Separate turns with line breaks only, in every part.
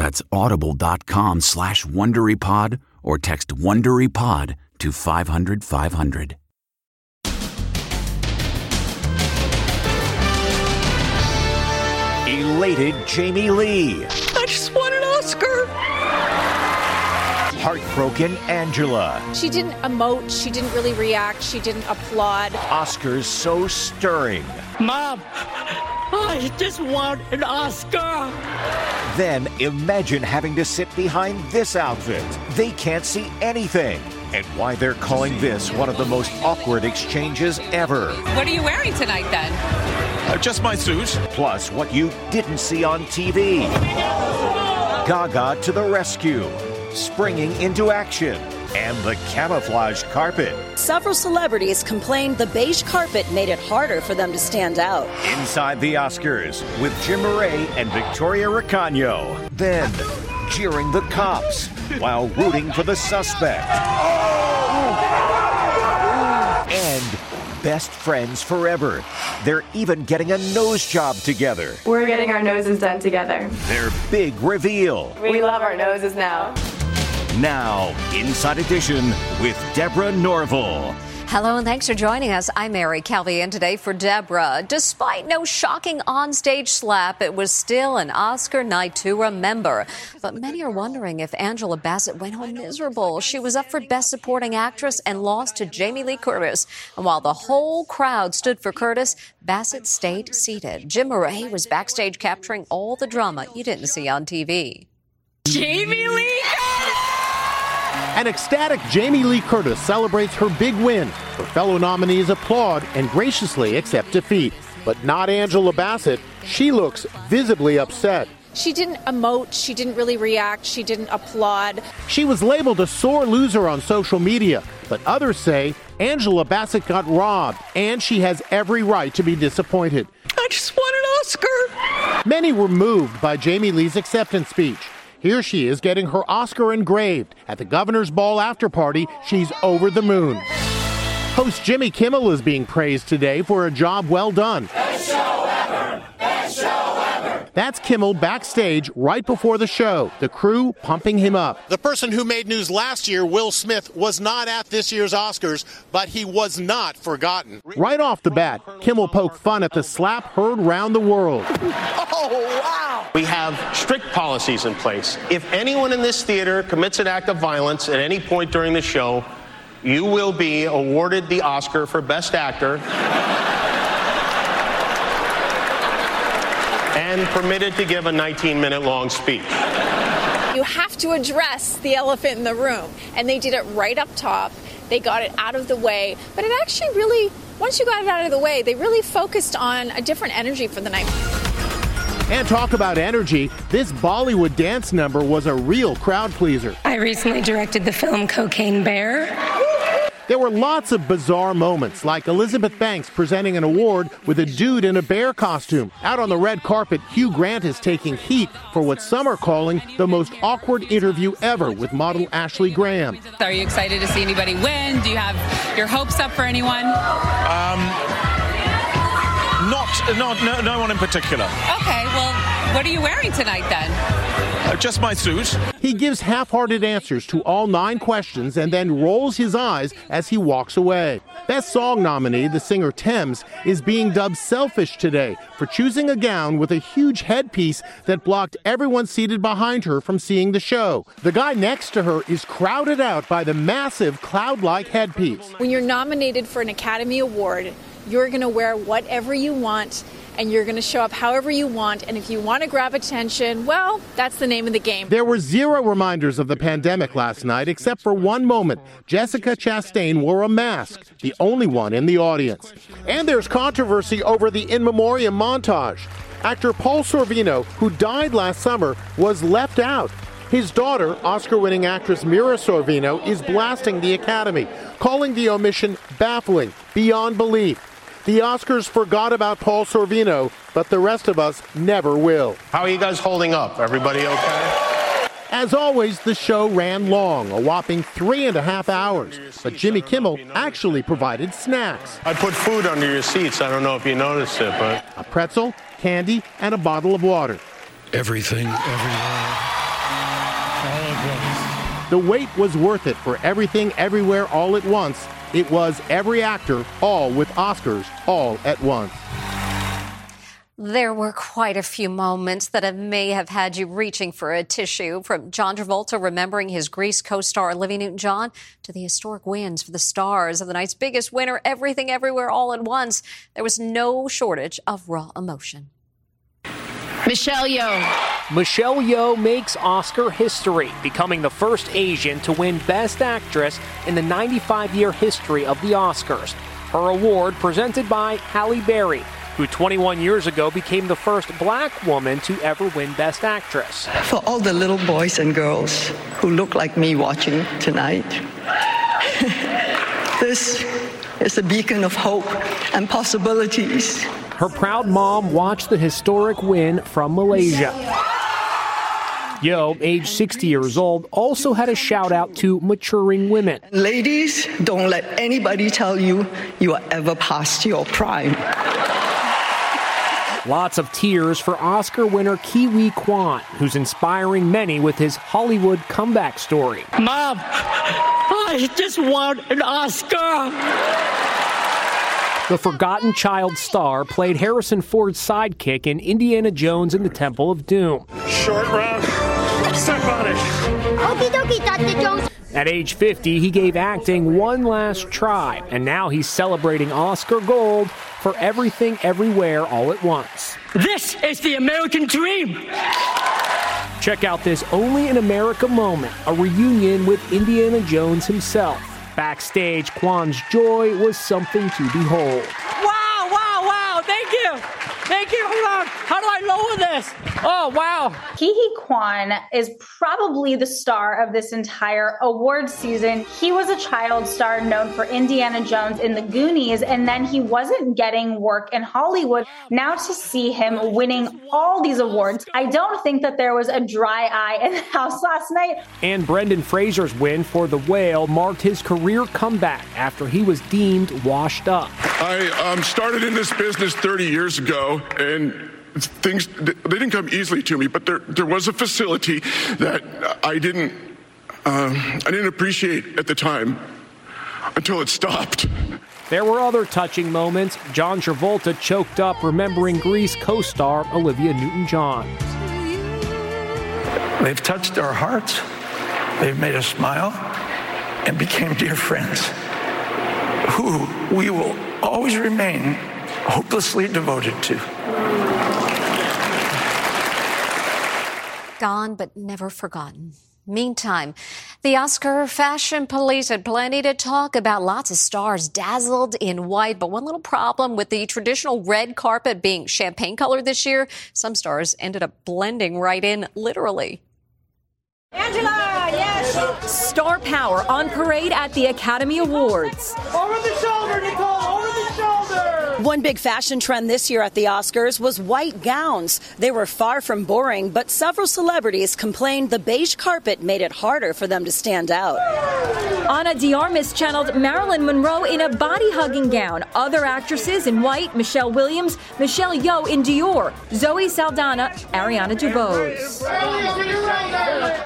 That's audible.com slash WonderyPod or text WonderyPod to 500, 500.
Elated Jamie Lee.
I just won an Oscar.
Heartbroken Angela.
She didn't emote, she didn't really react, she didn't applaud.
Oscars so stirring.
Mom, I just want an Oscar.
Then imagine having to sit behind this outfit. They can't see anything. And why they're calling this one of the most awkward exchanges ever.
What are you wearing tonight then?
Uh, just my suit.
Plus, what you didn't see on TV. Gaga to the rescue, springing into action, and the camouflage carpet.
Several celebrities complained the beige carpet made it harder for them to stand out.
Inside the Oscars with Jim Murray and Victoria Recaño. Then, jeering the cops while rooting for the suspect. And best friends forever. They're even getting a nose job together.
We're getting our noses done together.
Their big reveal.
We love our noses now.
Now, Inside Edition with Deborah Norville.
Hello and thanks for joining us. I'm Mary Calvi and today for Deborah. Despite no shocking onstage slap, it was still an Oscar night to remember. But many are wondering if Angela Bassett went home miserable. She was up for Best Supporting Actress and lost to Jamie Lee Curtis. And while the whole crowd stood for Curtis, Bassett stayed seated. Jim Murray was backstage capturing all the drama you didn't see on TV.
Jamie Lee
An ecstatic Jamie Lee Curtis celebrates her big win. Her fellow nominees applaud and graciously accept defeat. But not Angela Bassett. She looks visibly upset.
She didn't emote, she didn't really react, she didn't applaud.
She was labeled a sore loser on social media, but others say Angela Bassett got robbed and she has every right to be disappointed.
I just won an Oscar.
Many were moved by Jamie Lee's acceptance speech. Here she is getting her Oscar engraved. At the governor's ball after party, she's over the moon. Host Jimmy Kimmel is being praised today for a job well done.
Best show ever! Best show ever!
That's Kimmel backstage right before the show, the crew pumping him up.
The person who made news last year, Will Smith, was not at this year's Oscars, but he was not forgotten.
Right off the bat, Kimmel poked fun at the slap heard round the world.
Oh, wow!
We have strict policies in place. If anyone in this theater commits an act of violence at any point during the show, you will be awarded the Oscar for Best Actor and permitted to give a 19 minute long speech.
You have to address the elephant in the room. And they did it right up top. They got it out of the way. But it actually really, once you got it out of the way, they really focused on a different energy for the night.
And talk about energy. This Bollywood dance number was a real crowd pleaser.
I recently directed the film Cocaine Bear.
There were lots of bizarre moments, like Elizabeth Banks presenting an award with a dude in a bear costume. Out on the red carpet, Hugh Grant is taking heat for what some are calling the most awkward interview ever with model Ashley Graham.
Are you excited to see anybody win? Do you have your hopes up for anyone? Um,
not, not no, no one in particular.
Okay, well, what are you wearing tonight then?
Uh, just my suit.
He gives half hearted answers to all nine questions and then rolls his eyes as he walks away. Best Song nominee, the singer Tems, is being dubbed selfish today for choosing a gown with a huge headpiece that blocked everyone seated behind her from seeing the show. The guy next to her is crowded out by the massive cloud like headpiece.
When you're nominated for an Academy Award, you're going to wear whatever you want and you're going to show up however you want. And if you want to grab attention, well, that's the name of the game.
There were zero reminders of the pandemic last night, except for one moment. Jessica Chastain wore a mask, the only one in the audience. And there's controversy over the in memoriam montage. Actor Paul Sorvino, who died last summer, was left out. His daughter, Oscar winning actress Mira Sorvino, is blasting the Academy, calling the omission baffling, beyond belief. The Oscars forgot about Paul Sorvino, but the rest of us never will.
How are you guys holding up? Everybody okay?
As always, the show ran long, a whopping three and a half hours. But Jimmy Kimmel actually provided snacks.
I put food under your seats. I don't know if you noticed it, but.
A pretzel, candy, and a bottle of water.
Everything, everywhere, all at
once. The wait was worth it for everything, everywhere, all at once it was every actor, all with Oscars, all at once.
There were quite a few moments that may have had you reaching for a tissue, from John Travolta remembering his Grease co-star Olivia Newton-John to the historic wins for the stars of the night's biggest winner, Everything Everywhere All at Once. There was no shortage of raw emotion.
Michelle Yeoh.
Michelle Yeoh makes Oscar history, becoming the first Asian to win Best Actress in the 95 year history of the Oscars. Her award presented by Halle Berry, who 21 years ago became the first black woman to ever win Best Actress.
For all the little boys and girls who look like me watching tonight, this is a beacon of hope and possibilities.
Her proud mom watched the historic win from Malaysia. Yeoh, age 60 years old, also had a shout out to maturing women.
Ladies, don't let anybody tell you you are ever past your prime.
Lots of tears for Oscar winner Ke Huy Quan, who's inspiring many with his Hollywood comeback story.
Mom, I just won an Oscar.
The Forgotten Child star played Harrison Ford's sidekick in Indiana Jones and the Temple of Doom.
Short round, step on it.
Okie dokie, Dr. Jones.
At age 50, he gave acting one last try, and now he's celebrating Oscar Gold for Everything Everywhere All at Once.
This is the American dream.
Check out this Only in America moment, a reunion with Indiana Jones himself. Backstage, Quan's joy was something to behold.
Wow, wow, wow. Thank you. Thank you. Hold on. How do I lower this? Oh, wow.
Ke Huy Quan is probably the star of this entire award season. He was a child star known for Indiana Jones in the Goonies, and then he wasn't getting work in Hollywood. Now to see him winning all these awards, I don't think that there was a dry eye in the house last night.
And Brendan Fraser's win for The Whale marked his career comeback after he was deemed washed up.
I um, started in this business 30 years ago, and things they didn't come easily to me, but there there was a facility that I didn't um, I didn't appreciate at the time until it stopped.
There were other touching moments. John Travolta choked up remembering Grease co-star Olivia Newton-John.
They've touched our hearts. They've made us smile and became dear friends who we will always remain hopelessly devoted to.
Gone but never forgotten. Meantime, the Oscar fashion police had plenty to talk about. Lots of stars dazzled in white, but one little problem with the traditional red carpet being champagne color this year, some stars ended up blending right in, literally.
Angela, yes. Star power on parade at the Academy Awards.
Over the shoulder, Nicole, over the shoulder.
One big fashion trend this year at the Oscars was white gowns. They were far from boring, but several celebrities complained the beige carpet made it harder for them to stand out. Ana de Armas channeled Marilyn Monroe in a body hugging gown. Other actresses in white Michelle Williams, Michelle Yeoh in Dior, Zoe Saldana, Ariana DeBose.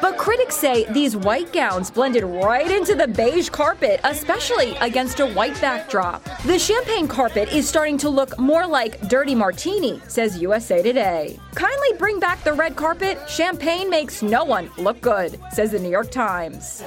But critics say these white gowns blended right into the beige carpet, especially against a white backdrop. The champagne carpet is starting to look more like Dirty Martini, says USA Today. Kindly bring back the red carpet. Champagne makes no one look good, says the New York Times.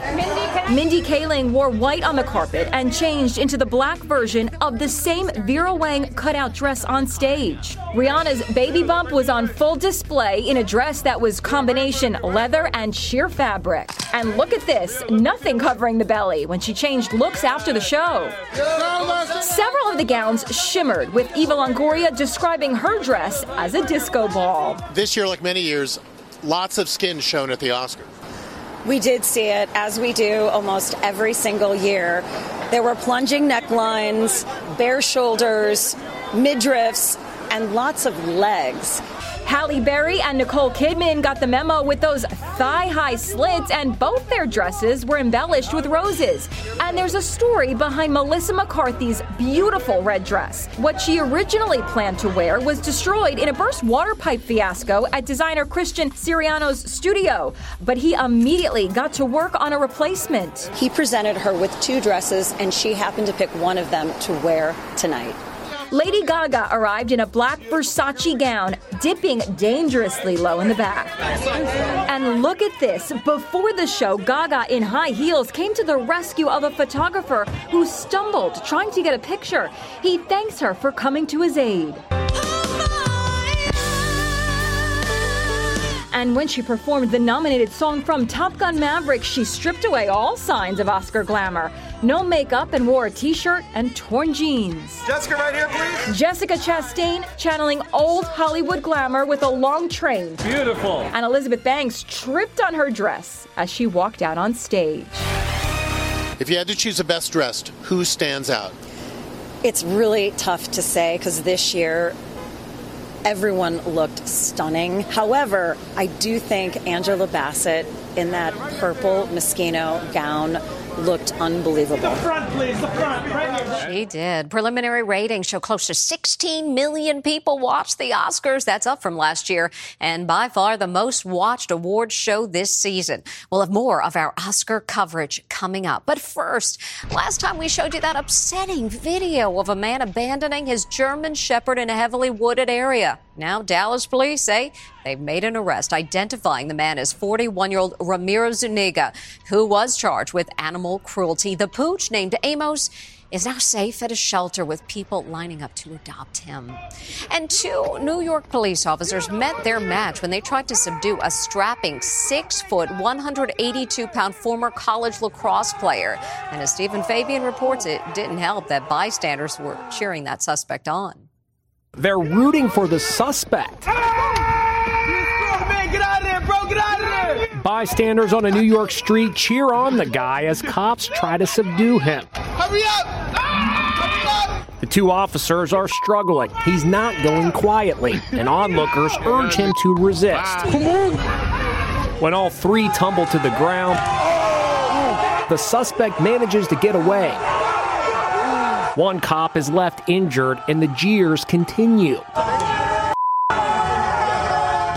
Mindy Kaling wore white on the carpet and changed into the black version of the same Vera Wang cutout dress on stage. Rihanna's baby bump was on full display in a dress that was combination leather and sheer fabric. And look at this, nothing covering the belly when she changed looks after the show. Several of the gowns shimmered, with Eva Longoria describing her dress as a disco ball.
This year, like many years, lots of skin shown at the Oscars.
We did see it, as we do almost every single year. There were plunging necklines, bare shoulders, midriffs, and lots of legs. Halle Berry and Nicole Kidman got the memo with those thigh high slits, and both their dresses were embellished with roses. And there's a story behind Melissa McCarthy's beautiful red dress. What she originally planned to wear was destroyed in a burst water pipe fiasco at designer Christian Siriano's studio, but he immediately got to work on a replacement. He presented her with two dresses, and she happened to pick one of them to wear tonight. Lady Gaga arrived in a black Versace gown, dipping dangerously low in the back. And look at this. Before the show, Gaga in high heels came to the rescue of a photographer who stumbled trying to get a picture. He thanks her for coming to his aid. And when she performed the nominated song from Top Gun Maverick, she stripped away all signs of Oscar glamour. No makeup and wore a t shirt and torn jeans.
Jessica, right here, please.
Jessica Chastain channeling old Hollywood glamour with a long train.
Beautiful.
And Elizabeth Banks tripped on her dress as she walked out on stage.
If you had to choose a best dressed, who stands out?
It's really tough to say because this year everyone looked stunning. However, I do think Angela Bassett in that purple Moschino gown looked unbelievable.
The front, please. The front. Right.
She did. Preliminary ratings show close to 16 million people watched the Oscars. That's up from last year and by far the most watched awards show this season. We'll have more of our Oscar coverage coming up. But first, last time we showed you that upsetting video of a man abandoning his German Shepherd in a heavily wooded area. Now, Dallas police say they've made an arrest identifying the man as 41 year old Ramiro Zuniga, who was charged with animal cruelty. The pooch, named Amos, is now safe at a shelter with people lining up to adopt him. And two New York police officers met their match when they tried to subdue a strapping six foot, 182 pound former college lacrosse player. And as Steven Fabian reports, it didn't help that bystanders were cheering that suspect on.
They're rooting for the suspect.
Man, get out of there, bro. Get out of there.
Bystanders on a New York street cheer on the guy as cops try to subdue him.
Hurry up.
The two officers are struggling. He's not going quietly, and onlookers urge him to resist. When all three tumble to the ground, the suspect manages to get away. One cop is left injured, and the jeers continue.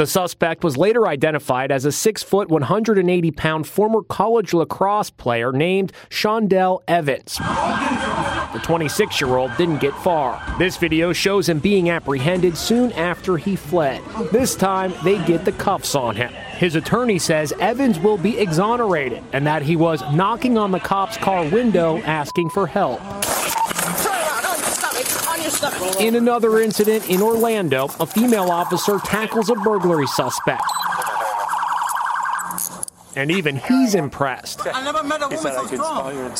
The suspect was later identified as a 6 foot, 180 pound former college lacrosse player named Shondell Evans. The 26 year old didn't get far. This video shows him being apprehended soon after he fled. This time, they get the cuffs on him. His attorney says Evans will be exonerated and that he was knocking on the cop's car window asking for help. In another incident in Orlando, a female officer tackles a burglary suspect. and even he's impressed.
I never met a woman so strong.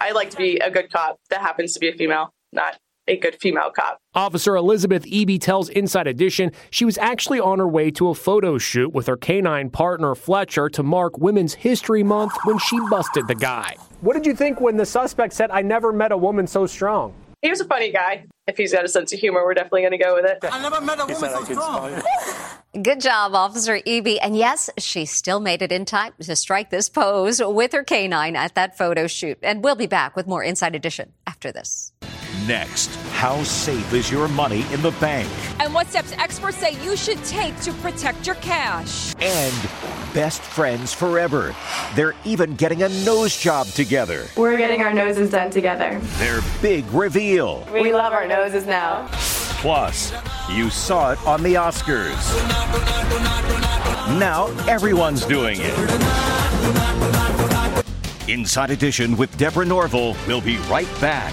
I like to be a good cop that happens to be a female, not a good female cop.
Officer Elizabeth Eby tells Inside Edition she was actually on her way to a photo shoot with her canine partner Fletcher to mark Women's History Month when she busted the guy. What did you think when the suspect said, I never met a woman so strong?
He was a funny guy. If he's got a sense of humor, we're definitely going to go with it.
I never met a woman so strong.
Good job, Officer Eby. And yes, she still made it in time to strike this pose with her canine at that photo shoot. And we'll be back with more Inside Edition after this.
Next, how safe is your money in the bank?
And what steps experts say you should take to protect your cash.
And best friends forever. They're even getting a nose job together.
We're getting our noses done together.
Their big reveal.
We love our noses now.
Plus, you saw it on the Oscars. Now everyone's doing it. Inside Edition with Deborah Norville will be right back.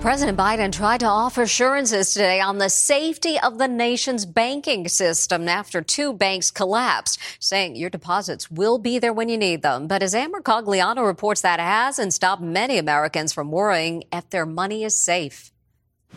President Biden tried to offer assurances today on the safety of the nation's banking system after two banks collapsed, saying your deposits will be there when you need them. But as Ann Mercogliano reports, that hasn't stopped many Americans from worrying if their money is safe.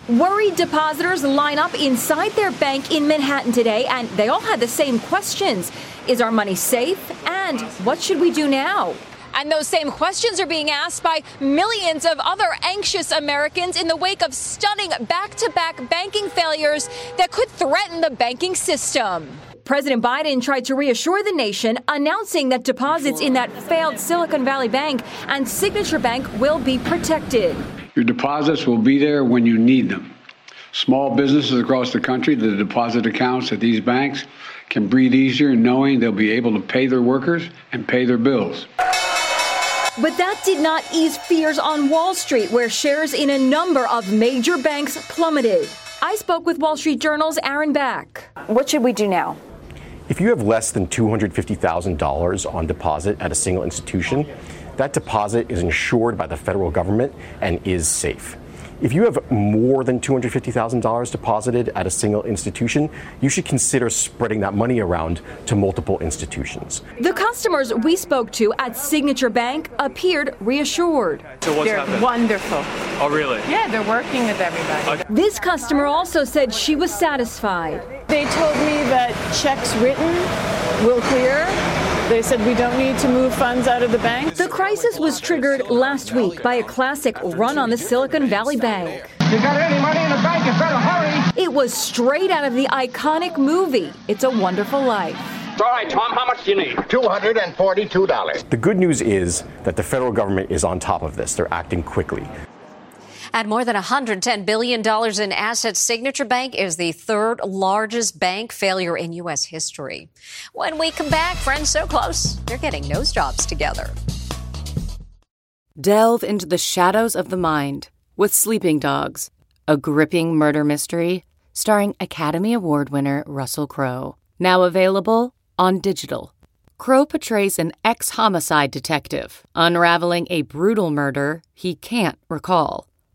Worried depositors line up inside their bank in Manhattan today, and they all had the same questions Is our money safe? And what should we do now? And those same questions are being asked by millions of other anxious Americans in the wake of stunning back to back banking failures that could threaten the banking system. President Biden tried to reassure the nation, announcing that deposits in that failed Silicon Valley Bank and Signature Bank will be protected.
Your deposits will be there when you need them. Small businesses across the country, the deposit accounts at these banks can breathe easier knowing they'll be able to pay their workers and pay their bills.
But that did not ease fears on Wall Street, where shares in a number of major banks plummeted. I spoke with Wall Street Journal's Aaron Back. What should we do now?
If you have less than $250,000 on deposit at a single institution, that deposit is insured by the federal government and is safe. If you have more than $250,000 deposited at a single institution, you should consider spreading that money around to multiple institutions.
The customers we spoke to at Signature Bank appeared reassured.
So what's
they're
happening?
wonderful.
Oh, really?
Yeah, they're working with everybody.
Okay.
This customer also said she was satisfied.
They told me that checks written will clear. They said we don't need to move funds out of the bank.
The crisis was triggered last week by a classic run on the Silicon Valley Bank.
You got any money in the bank? You better hurry.
It was straight out of the iconic movie, It's a Wonderful Life.
All right, Tom, how much do you need?
$242. The good news is that the federal government is on top of this. They're acting quickly.
At more than $110 billion in assets, Signature Bank is the third largest bank failure in U.S. history. When we come back, friends so close, they're getting nose jobs together.
Delve into the shadows of the mind with Sleeping Dogs, a gripping murder mystery starring Academy Award winner Russell Crowe. Now available on digital. Crowe portrays an ex homicide detective unraveling a brutal murder he can't recall.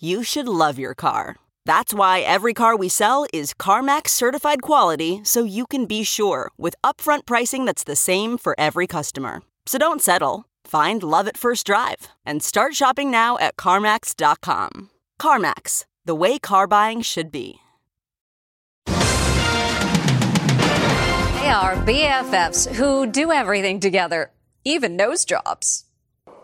you should love your car. That's why every car we sell is CarMax certified quality so you can be sure with upfront pricing that's the same for every customer. So don't settle. Find love at first drive and start shopping now at CarMax.com. CarMax, the way car buying should be.
They are BFFs who do everything together, even nose jobs.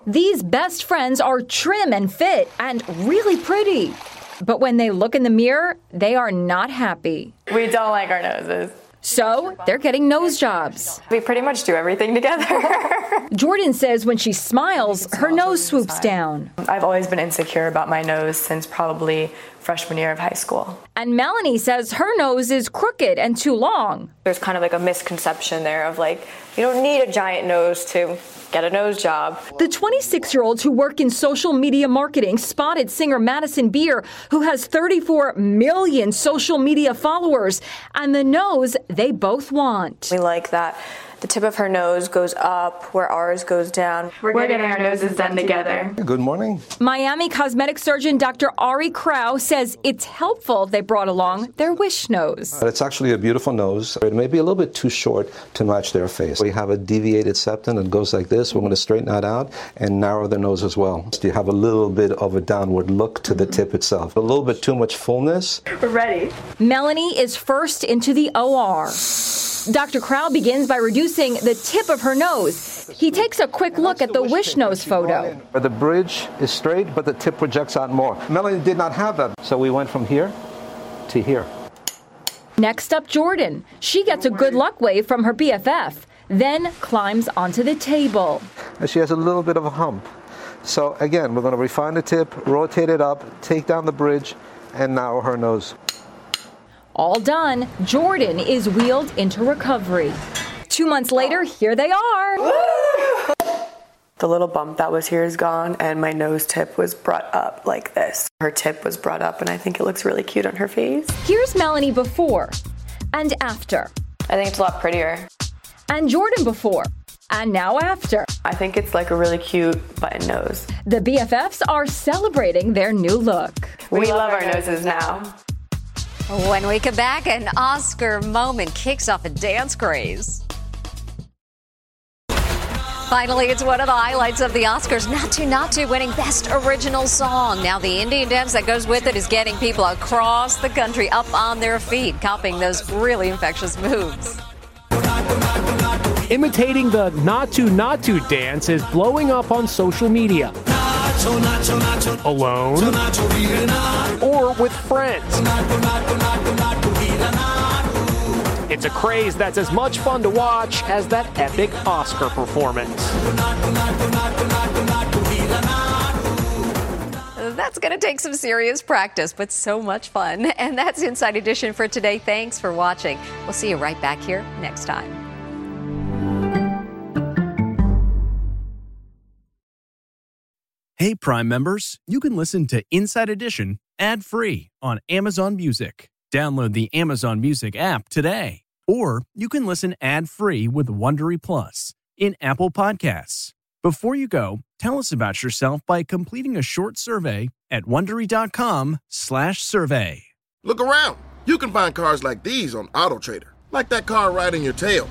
These best friends are trim and fit and really pretty. But when they look in the mirror, they are not happy.
We don't like our noses.
So they're getting nose jobs.
We pretty much do everything together.
Jordan says when she smiles, her nose swoops down.
I've always been insecure about my nose since probably freshman year of high school.
And Melanie says her nose is crooked and too long.
There's kind of like a misconception there of like, you don't need a giant nose to get a nose job.
The 26 year olds who work in social media marketing spotted singer Madison Beer, who has 34 million social media followers, and the nose they both want.
We like that the tip of her nose goes up where ours goes down.
We're, We're getting, getting our noses done together.
Good morning.
Miami cosmetic surgeon Dr. Ari Crow says it's helpful they brought along their wish nose.
It's actually a beautiful nose. It may be a little bit too short to match their face. We have a deviated septum that goes like this. We're going to straighten that out and narrow the nose as well. So you have a little bit of a downward look to the mm-hmm. tip itself. A little bit too much fullness.
We're ready.
Melanie is first into the OR. Dr. Crow begins by reducing the tip of her nose. He takes a quick look at the wish nose photo.
The bridge is straight, but the tip projects out more. Melanie did not have that, so we went from here to here.
Next up, Jordan. She gets a good luck wave from her BFF, then climbs onto the table.
She has a little bit of a hump. So again, we're going to refine the tip, rotate it up, take down the bridge, and narrow her nose.
All done, Jordan is wheeled into recovery. Two months later, here they are.
The little bump that was here is gone, and my nose tip was brought up like this. Her tip was brought up, and I think it looks really cute on her face.
Here's Melanie before and after.
I think it's a lot prettier.
And Jordan before and now after.
I think it's like a really cute button nose.
The BFFs are celebrating their new look.
We, we love, love, our noses now.
When we come back, an Oscar moment kicks off a dance craze. Finally, it's one of the highlights of the Oscars. Naatu Naatu winning Best Original Song. Now, the Indian dance that goes with it is getting people across the country up on their feet, copying those really infectious moves.
Imitating the Naatu Naatu dance is blowing up on social media alone, or with friends. It's a craze that's as much fun to watch as that epic Oscar performance.
That's going to take some serious practice, but so much fun. And that's Inside Edition for today. Thanks for watching. We'll see you right back here next time.
Hey, Prime members, you can listen to Inside Edition ad free on Amazon Music. Download the Amazon Music app today. Or you can listen ad free with Wondery Plus in Apple Podcasts. Before you go, tell us about yourself by completing a short survey at wondery.com/survey.
Look around. You can find cars like these on AutoTrader, like that car riding your tail.